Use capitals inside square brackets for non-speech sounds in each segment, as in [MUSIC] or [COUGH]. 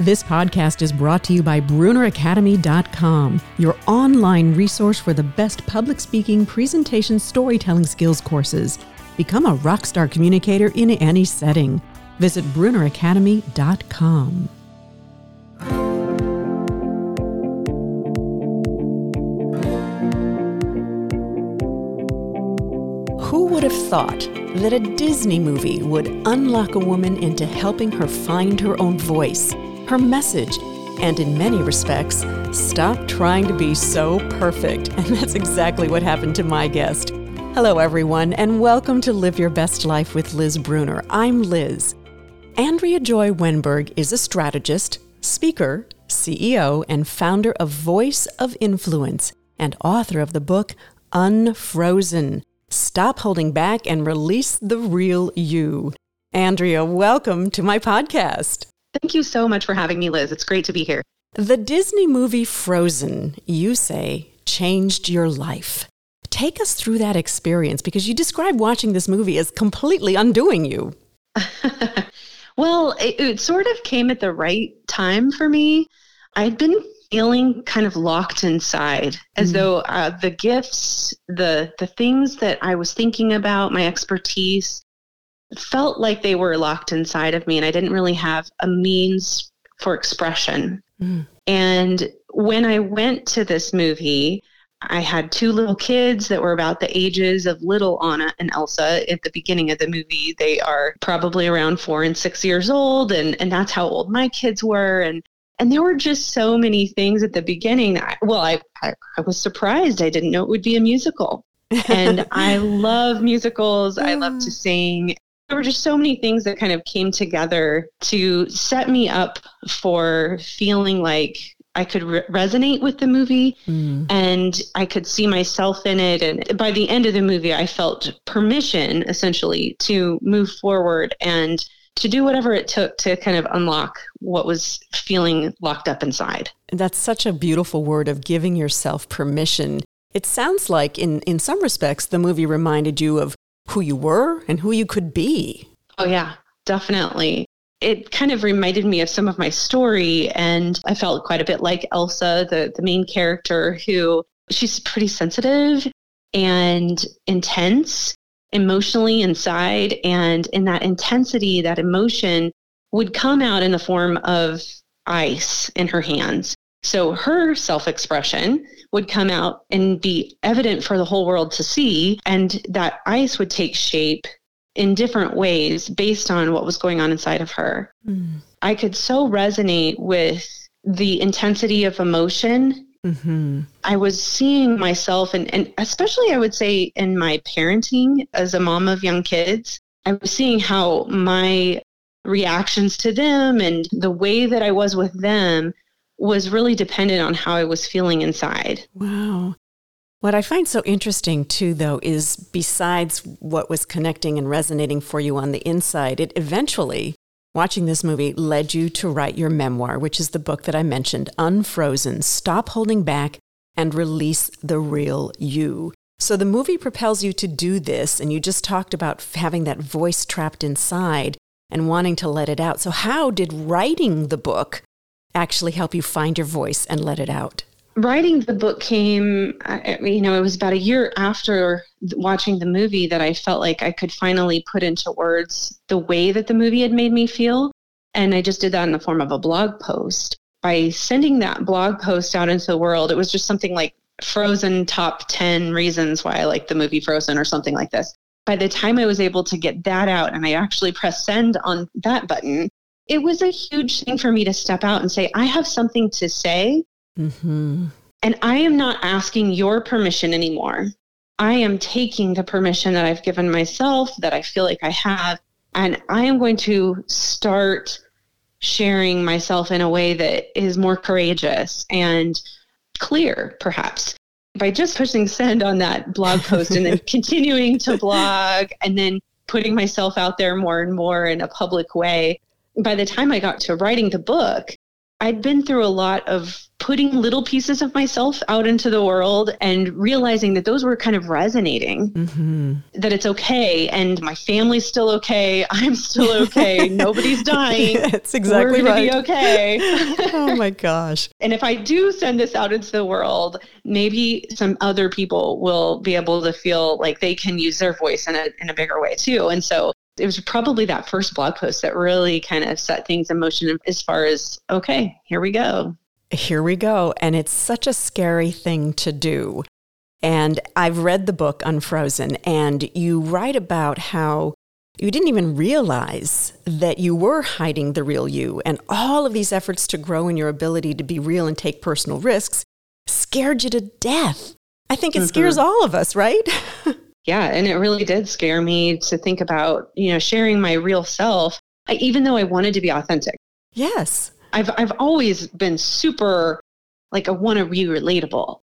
This podcast is brought to you by BrunerAcademy.com, your online resource for the best public speaking, presentation, storytelling skills courses. Become a rockstar communicator in any setting. Visit BrunerAcademy.com. Who would have thought that a Disney movie would unlock a woman into helping her find her own voice, her message, and in many respects, stop trying to be so perfect? [LAUGHS] And that's exactly what happened to my guest. Hello, everyone, and welcome to Live Your Best Life with Liz Bruner. I'm Liz. Andrea Joy Wenburg is a strategist, speaker, CEO, and founder of Voice of Influence and author of the book Unfrozen Stop holding back and release the real you. Andrea, welcome to my podcast. Thank you so much for having me, Liz. It's great to be here. The Disney movie Frozen, you say, changed your life. Take us through that experience because you describe watching this movie as completely undoing you. [LAUGHS] well, it, it, sort of came at the right time for me. I'd been feeling kind of locked inside as mm though uh, the gifts the the things that i was thinking about my expertise felt like they were locked inside of me and i didn't really have a means for expression mm. and when i went to this movie I had two little kids that were about the ages of little Anna and Elsa. At the beginning of the movie, they are probably around four and six years old, and, and that's how old my kids were. And and there were just so many things at the beginning. I, well, I, I, I was surprised. I didn't know it would be a musical. and [LAUGHS] I love musicals. I love to sing. There were just so many things that kind of came together to set me up for feeling like I could re- resonate with the movie mm. and I could see myself in it. And by the end of the movie, I felt permission essentially to move forward and to do whatever it took to kind of unlock what was feeling locked up inside. That's such a beautiful word of giving yourself permission. It sounds like, in, in some respects, the movie reminded you of who you were and who you could be. Oh, yeah, definitely. It kind of reminded me of some of my story, and I felt quite a bit like Elsa, the, the main character, who she's pretty sensitive and intense emotionally inside. And in that intensity, that emotion would come out in the form of ice in her hands. So her self expression would come out and be evident for the whole world to see. And that ice would take shape in different ways based on what was going on inside of her. Mm. I could so resonate with the intensity of emotion Mm-hmm. I was seeing myself, and, and especially I would say in my parenting as a mom of young kids, I was seeing how my reactions to them and the way that I was with them was really dependent on how I was feeling inside. Wow. What I find so interesting too, though, is besides what was connecting and resonating for you on the inside, it eventually Watching this movie led you to write your memoir, which is the book that I mentioned, Unfrozen Stop Holding Back and Release the Real You. So the movie propels you to do this, and you just talked about having that voice trapped inside and wanting to let it out. So, how did writing the book actually help you find your voice and let it out? writing the book came you know it was about a year after watching the movie that i felt like i could finally put into words the way that the movie had made me feel. And i just did that in the form of a blog post. By sending that blog post out into the world it was just something like frozen top 10 reasons why i like the movie frozen or something like this. By the time i was able to get that out and i actually pressed send on that button it was a huge thing for me to step out and say i have something to say Mm-hmm. And I am not asking your permission anymore. I am taking the permission that I've given myself, that I feel like I have, and I am going to start sharing myself in a way that is more courageous and clear, perhaps. By just pushing send on that blog post and then [LAUGHS] continuing to blog and then putting myself out there more and more in a public way, by the time I got to writing the book, I'd been through a lot of putting little pieces of myself out into the world and realizing that those were kind of resonating, mm-hmm. that it's okay and my family's still okay. [LAUGHS] I'm still okay. [LAUGHS] Nobody's dying. That's exactly We're right. Be okay. [LAUGHS] oh my gosh. And if I do send this out into the world, maybe some other people will be able to feel like they can use their voice in a, in a bigger way too. And so it was probably that first blog post that really kind of set things in motion as far as, okay, here we go. Here we go. And it's such a scary thing to do. And I've read the book Unfrozen, and you write about how you didn't even realize that you were hiding the real you, and all of these efforts to grow in your ability to be real and take personal risks scared you to death. I think it mm-hmm. scares all of us, right? [LAUGHS] yeah, and it really did scare me to think about, you know, sharing my real self, I, even though I wanted to be authentic. Yes. I've I've always been super like I want to be relatable.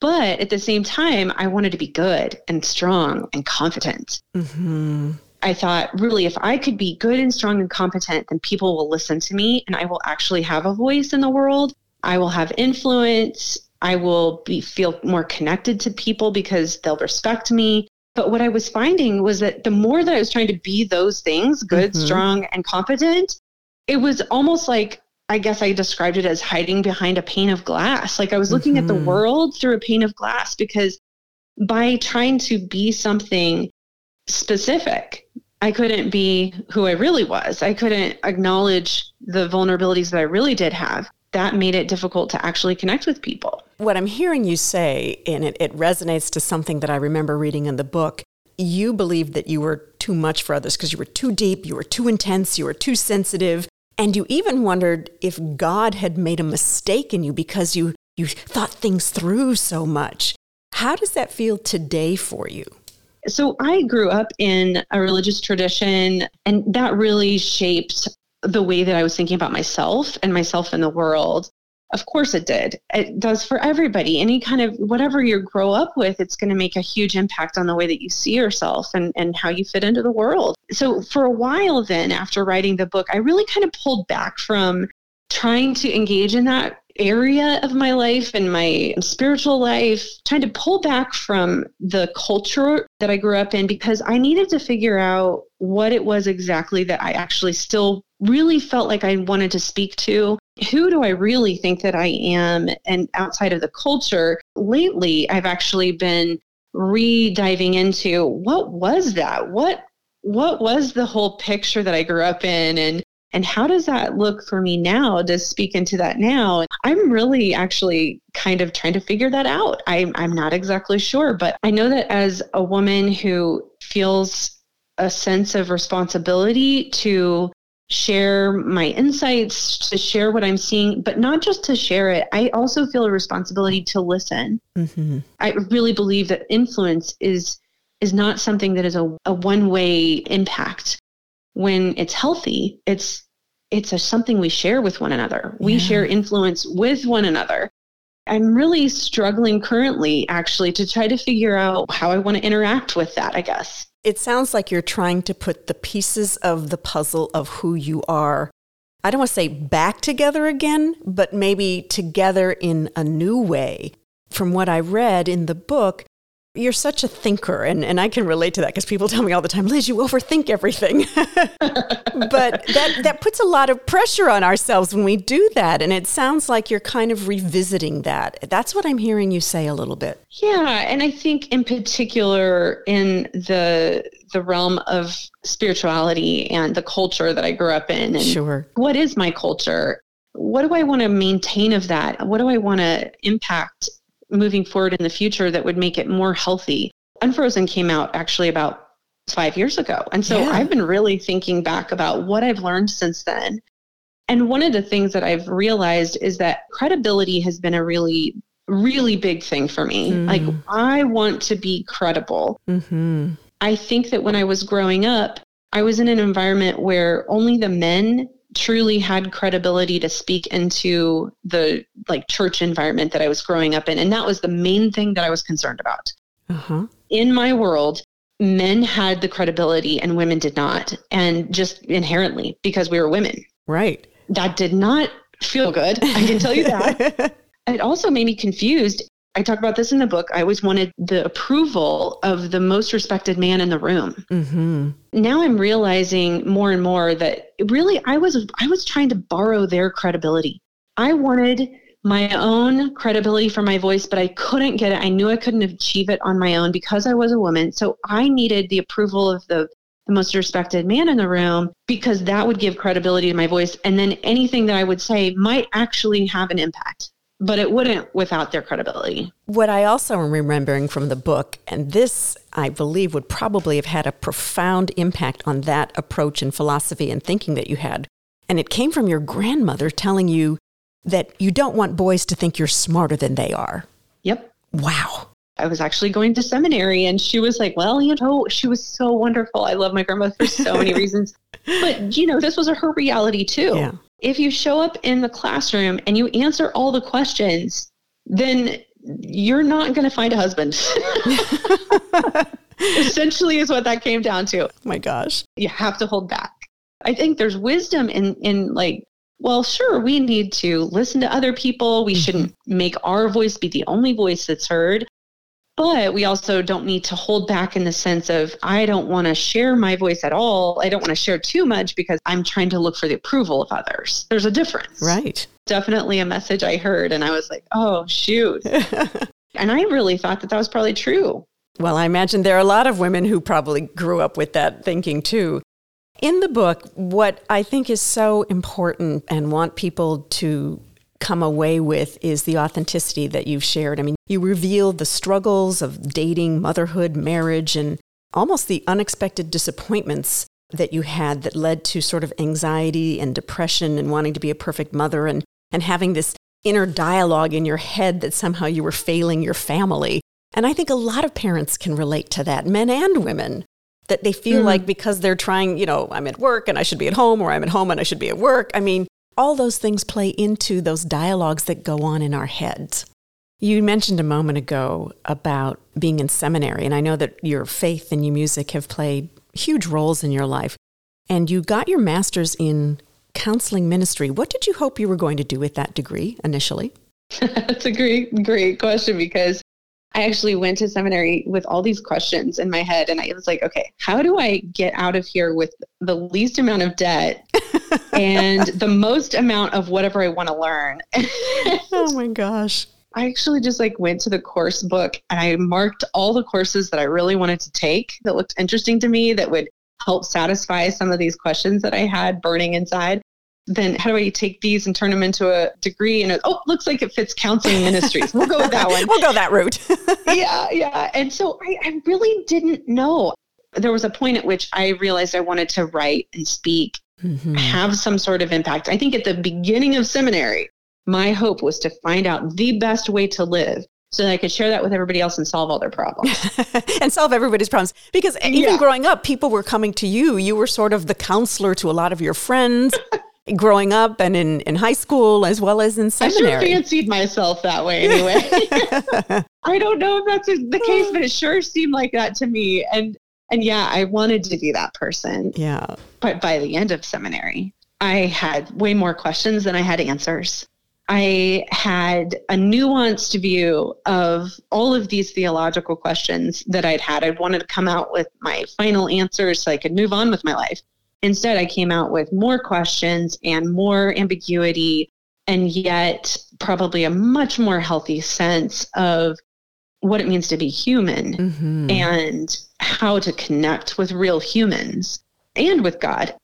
But at the same time, I wanted to be good and strong and competent. Mm-hmm. I thought, really, if I could be good and strong and competent, then people will listen to me and I will actually have a voice in the world. I will have influence. I will be feel more connected to people because they'll respect me. But what I was finding was that the more that I was trying to be those things, good, mm-hmm. strong, and competent, it was almost like I guess I described it as hiding behind a pane of glass. Like I was looking mm-hmm. at the mm-hmm. world through a pane of glass because by trying to be something specific, I couldn't be who I really was. I couldn't acknowledge the vulnerabilities that I really did have. That made it difficult to actually connect with people what I'm hearing you say, and it, it resonates to something that I remember reading in the book, you believed that you were too much for others because you were too deep, you were too intense, you were too sensitive. And you even wondered if God had made a mistake in you because you, you thought things through so much. How does that feel today for you? So, I grew up in a religious tradition, and that really shaped the way that I was thinking about myself and myself in the world. Of course it did. It does for everybody. Any kind of whatever you grow up with, it's going to make a huge impact on the way that you see yourself and, and how you fit into the world. So for a while then, after writing the book, I really kind of pulled back from trying to engage in that area of my life and my spiritual life, trying to pull back from the culture that I grew up in because I needed to figure out what it was exactly that I actually still really felt like I wanted to speak to. Who do I really think that I am? And outside of the culture, lately I've actually been re-diving into what was that? What what was the whole picture that I grew up in and and how does that look for me now to speak into that now? I'm really actually kind of trying to figure that out. I'm, I'm not exactly sure, but I know that as a woman who feels a sense of responsibility to share my insights, to share what I'm seeing, but not just to share it. I also feel a responsibility to listen. Mm-hmm. I really believe that influence is is not something that is a, a one way impact. When it's healthy, it's it's a, something we share with one another. We yeah. share influence with one another. I'm really struggling currently, actually, to try to figure out how I want to interact with that, I guess. It sounds like you're trying to put the pieces of the puzzle of who you are, I don't want to say back together again, but maybe together in a new way. From what I read in the book, you're such a thinker, and, and I can relate to that because people tell me all the time, Liz, you overthink everything. [LAUGHS] but that, that puts a lot of pressure on ourselves when we do that. And it sounds like you're kind of revisiting that. That's what I'm hearing you say a little bit. Yeah. And I think in particular in the the realm of spirituality and the culture that I grew up in. And sure. What is my culture? What do I want to maintain of that? What do I want to impact moving forward in the future that would make it more healthy. Unfrozen came out actually about five years ago. And so yeah. I've been really thinking back about what I've learned since then. And one of the things that I've realized is that credibility has been a really, really big thing for me. Mm. Like, I want to be credible. Mm-hmm. I think that when I was growing up, I was in an environment where only the men truly had credibility to speak into the like church environment that I was growing up in. And that was the main thing that I was concerned about. Uh-huh. In my world, men had the credibility and women did not. And just inherently because we were women. Right. That did not feel good. I can tell you that. [LAUGHS] it also made me confused. I talk about this in the book. I always wanted the approval of the most respected man in the room. Mm-hmm. Now I'm realizing more and more that really I was I was trying to borrow their credibility. I wanted my own credibility for my voice, but I couldn't get it. I knew I couldn't achieve it on my own because I was a woman. So I needed the approval of the, the most respected man in the room because that would give credibility to my voice. And then anything that I would say might actually have an impact, but it wouldn't without their credibility. What I also am remembering from the book, and this I believe would probably have had a profound impact on that approach and philosophy and thinking that you had. And it came from your grandmother telling you that you don't want boys to think you're smarter than they are. Yep. Wow. I was actually going to seminary and she was like, well, you know, she was so wonderful. I love my grandmother for so many [LAUGHS] reasons. But, you know, this was her reality too. Yeah. If you show up in the classroom and you answer all the questions, then you're not going to find a husband. [LAUGHS] [LAUGHS] Essentially, is what that came down to. Oh my gosh. You have to hold back. I think there's wisdom in in like well, sure, we need to listen to other people. We mm-hmm. shouldn't make our voice be the only voice that's heard. But we also don't need to hold back in the sense of, I don't want to share my voice at all. I don't want to share too much because I'm trying to look for the approval of others. There's a difference. Right. Definitely a message I heard. And I was like, oh, shoot. [LAUGHS] and I really thought that that was probably true. Well, I imagine there are a lot of women who probably grew up with that thinking too. In the book, what I think is so important and want people to come away with is the authenticity that you've shared. I mean, you reveal the struggles of dating, motherhood, marriage, and almost the unexpected disappointments that you had that led to sort of anxiety and depression and wanting to be a perfect mother and, and having this inner dialogue in your head that somehow you were failing your family. And I think a lot of parents can relate to that, men and women that they feel mm like because they're trying, you know, I'm at work and I should be at home, or I'm at home and I should be at work. I mean, all those things play into those dialogues that go on in our heads. You mentioned a moment ago about being in seminary, and I know that your faith and your music have played huge roles in your life. And you got your master's in counseling ministry. What did you hope you were going to do with that degree initially? [LAUGHS] That's a great, great question because I actually went to seminary with all these questions in my head. And I was like, okay, how do I get out of here with the least amount of debt and the most amount of whatever I want to learn? oh my gosh. I actually just like went to the course book and I marked all the courses that I really wanted to take that looked interesting to me that would help satisfy some of these questions that I had burning inside then how do I take these and turn them into a degree? And oh, looks like it fits counseling ministries. We'll go with that one. [LAUGHS] we'll go that route. [LAUGHS] yeah, yeah. And so I, I really didn't know. There was a point at which I realized I wanted to write and speak, mm-hmm. have some sort of impact. I think at the beginning of seminary, my hope was to find out the best way to live so that I could share that with everybody else and solve all their problems. [LAUGHS] and solve everybody's problems. Because even yeah. growing up, people were coming to you. You were sort of the counselor to a lot of your friends [LAUGHS] growing up and in, in high school as well as in seminary. I sure fancied myself that way [LAUGHS] anyway. I don't know if that's the case, but it sure seemed like that to me. And and yeah, I wanted to be that person. Yeah. But by the end of seminary, I had way more questions than I had answers. I had a nuanced view of all of these theological questions that I'd had. I wanted to come out with my final answers so I could move on with my life. Instead, I came out with more questions and more ambiguity, and yet probably a much more healthy sense of what it means to be human mm-hmm. and how to connect with real humans and with God.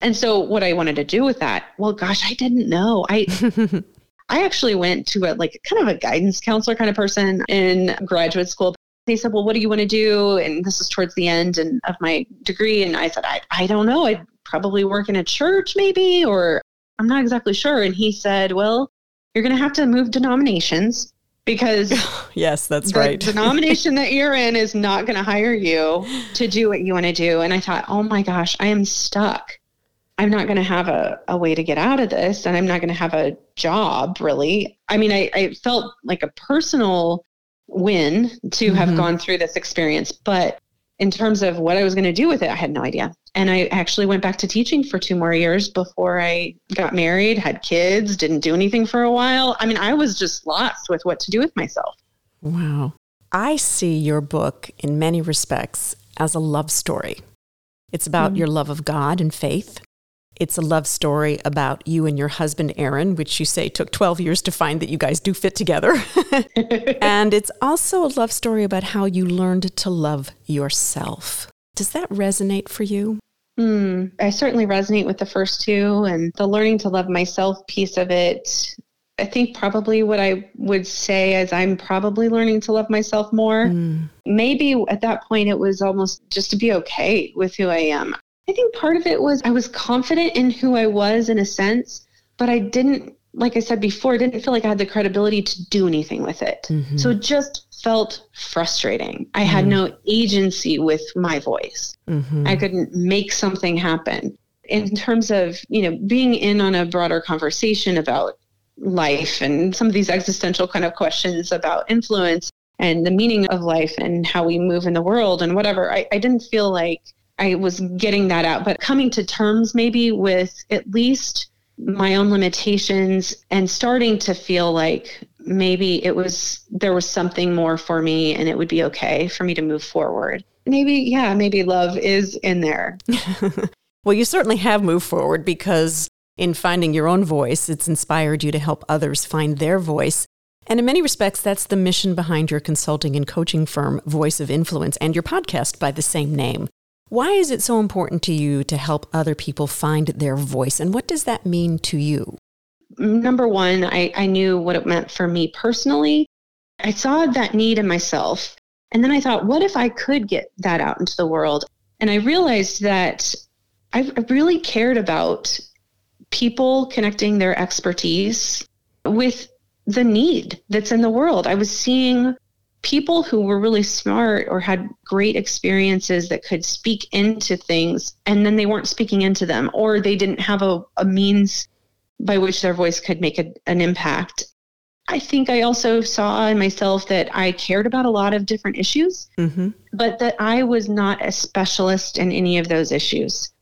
And so what I wanted to do with that, well gosh, I didn't know. I [LAUGHS] I actually went to a like kind of a guidance counselor kind of person in graduate school they said, well, what do you want to do? And this is towards the end and, of my degree. And I said, I, I don't know. I'd probably work in a church maybe, or I'm not exactly sure. And he said, well, you're going to have to move denominations because [LAUGHS] yes, that's the right. denomination that you're in is not going to hire you [LAUGHS] to do what you want to do. And I thought, oh my gosh, I am stuck. I'm not going to have a, a way to get out of this and I'm not going to have a job really. I mean, I, I felt like a personal win to mm-hmm. have gone through this experience. But in terms of what I was going to do with it, I had no idea. And I actually went back to teaching for two more years before I got married, had kids, didn't do anything for a while. I mean, I was just lost with what to do with myself. Wow. I see your book in many respects as a love story. It's about mm. your love of God and faith. It's a love story about you and your husband, Aaron, which you say took 12 years to find that you guys do fit together. [LAUGHS] and it's also a love story about how you learned to love yourself. Does that resonate for you? Hmm. I certainly resonate with the first two and the learning to love myself piece of it. I think probably what I would say is I'm probably learning to love myself more. Mm. Maybe at that point it was almost just to be okay with who I am. I think part of it was I was confident in who I was in a sense, but I didn't, like I said before, didn't feel like I had the credibility to do anything with it. Mm-hmm. So it just felt frustrating. I mm-hmm. had no agency with my voice. Mm-hmm. I couldn't make something happen. In terms of, you know, being in on a broader conversation about life and some of these existential kind of questions about influence and the meaning of life and how we move in the world and whatever, I, I didn't feel like I was getting that out, but coming to terms maybe with at least my own limitations and starting to feel like maybe it was there was something more for me and it would be okay for me to move forward. Maybe, yeah, maybe love is in there. [LAUGHS] well, you certainly have moved forward because in finding your own voice, it's inspired you to help others find their voice. And in many respects, that's the mission behind your consulting and coaching firm, Voice of Influence, and your podcast by the same name. Why is it so important to you to help other people find their voice? And what does that mean to you? Number one, I, I knew what it meant for me personally. I saw that need in myself. And then I thought, what if I could get that out into the world? And I realized that I really cared about people connecting their expertise with the need that's in the world. I was seeing people who were really smart or had great experiences that could speak into things and then they weren't speaking into them or they didn't have a, a means by which their voice could make a, an impact i think i also saw in myself that i cared about a lot of different issues mm-hmm. but that i was not a specialist in any of those issues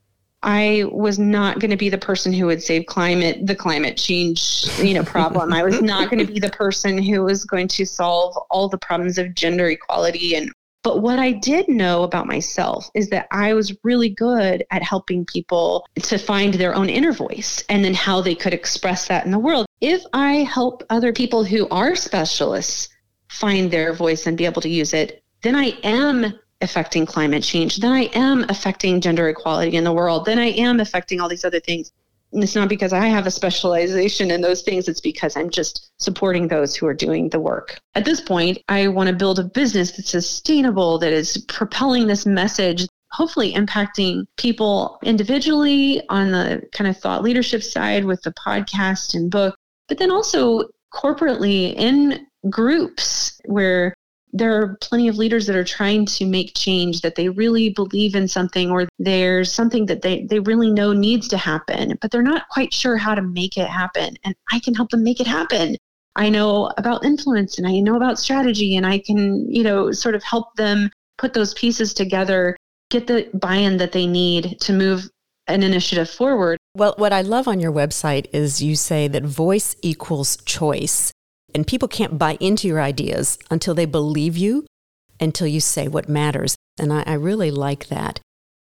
I was not going to be the person who would save climate the climate change you know problem. I was not going to be the person who was going to solve all the problems of gender equality and but what I did know about myself is that I was really good at helping people to find their own inner voice and then how they could express that in the world. If I help other people who are specialists find their voice and be able to use it, then I am affecting climate change, then I am affecting gender equality in the world, then I am affecting all these other things. And it's not because I have a specialization in those things, it's because I'm just supporting those who are doing the work. At this point, I want to build a business that's sustainable, that is propelling this message, hopefully impacting people individually on the kind of thought leadership side with the podcast and book, but then also corporately in groups where there are plenty of leaders that are trying to make change that they really believe in something or there's something that they, they really know needs to happen, but they're not quite sure how to make it happen. And I can help them make it happen. I know about influence and I know about strategy and I can, you know, sort of help them put those pieces together, get the buy in that they need to move an initiative forward. Well, what I love on your website is you say that voice equals choice. And people can't buy into your ideas until they believe you, until you say what matters. And I, I really like that.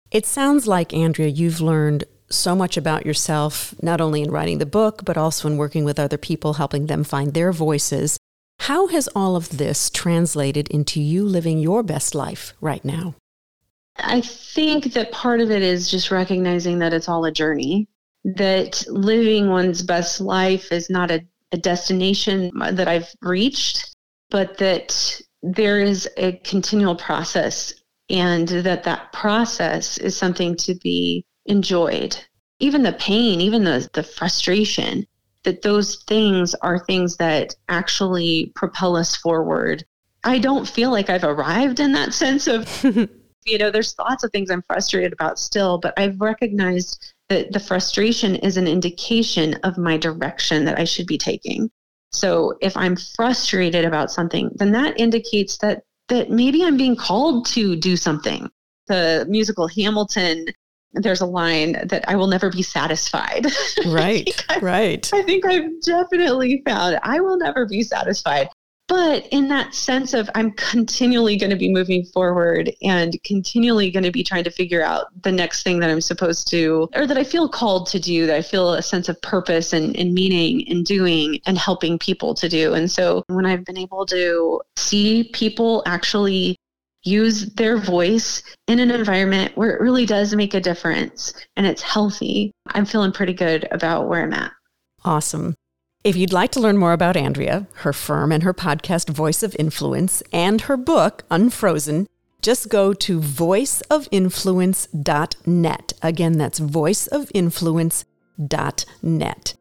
It sounds like, Andrea, you've learned so much about yourself, not only in writing the book, but also in working with other people, helping them find their voices. How has all of this translated into you living your best life right now? I think that part of it is just recognizing that it's all a journey, that living one's best life is not a a destination that I've reached, but that there is a continual process and that that process is something to be enjoyed. Even the pain, even the, the frustration, that those things are things that actually propel us forward. I don't feel like I've arrived in that sense of, [LAUGHS] you know, there's lots of things I'm frustrated about still, but I've recognized that the frustration is an indication of my direction that I should be taking. So if I'm frustrated about something, then that indicates that that maybe I'm being called to do something. the musical Hamilton, there's a line that I will never be satisfied. [LAUGHS] [LAUGHS] Right, I right. I think I've definitely found I will never be satisfied. But in that sense of I'm continually going to be moving forward and continually going to be trying to figure out the next thing that I'm supposed to, or that I feel called to do, that I feel a sense of purpose and, and meaning in doing and helping people to do. And so when I've been able to see people actually use their voice in an environment where it really does make a difference and it's healthy, I'm feeling pretty good about where I'm at. Awesome. If you'd like to learn more about Andrea, her firm and her podcast Voice of Influence, and her book Unfrozen, just go to voiceofinfluence.net. Again, that's voiceofinfluence.net.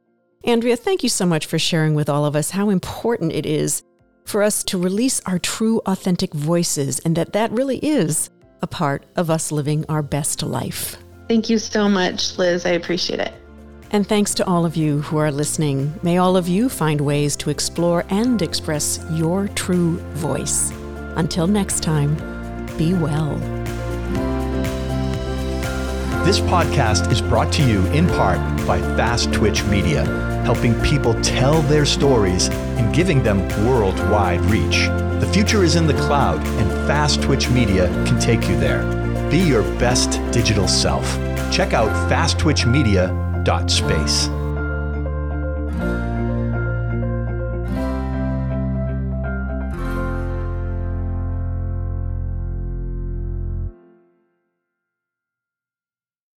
Andrea, thank you so much for sharing with all of us how important it is for us to release our true authentic voices and that that really is a part of us living our best life. Thank you so much, Liz. I appreciate it. And thanks to all of you who are listening. May all of you find ways to explore and express your true voice. Until next time, be well. This podcast is brought to you in part by Fast Twitch Media, helping people tell their stories and giving them worldwide reach. The future is in the cloud, and Fast Twitch Media can take you there. Be your best digital self. Check out fasttwitchmedia.space.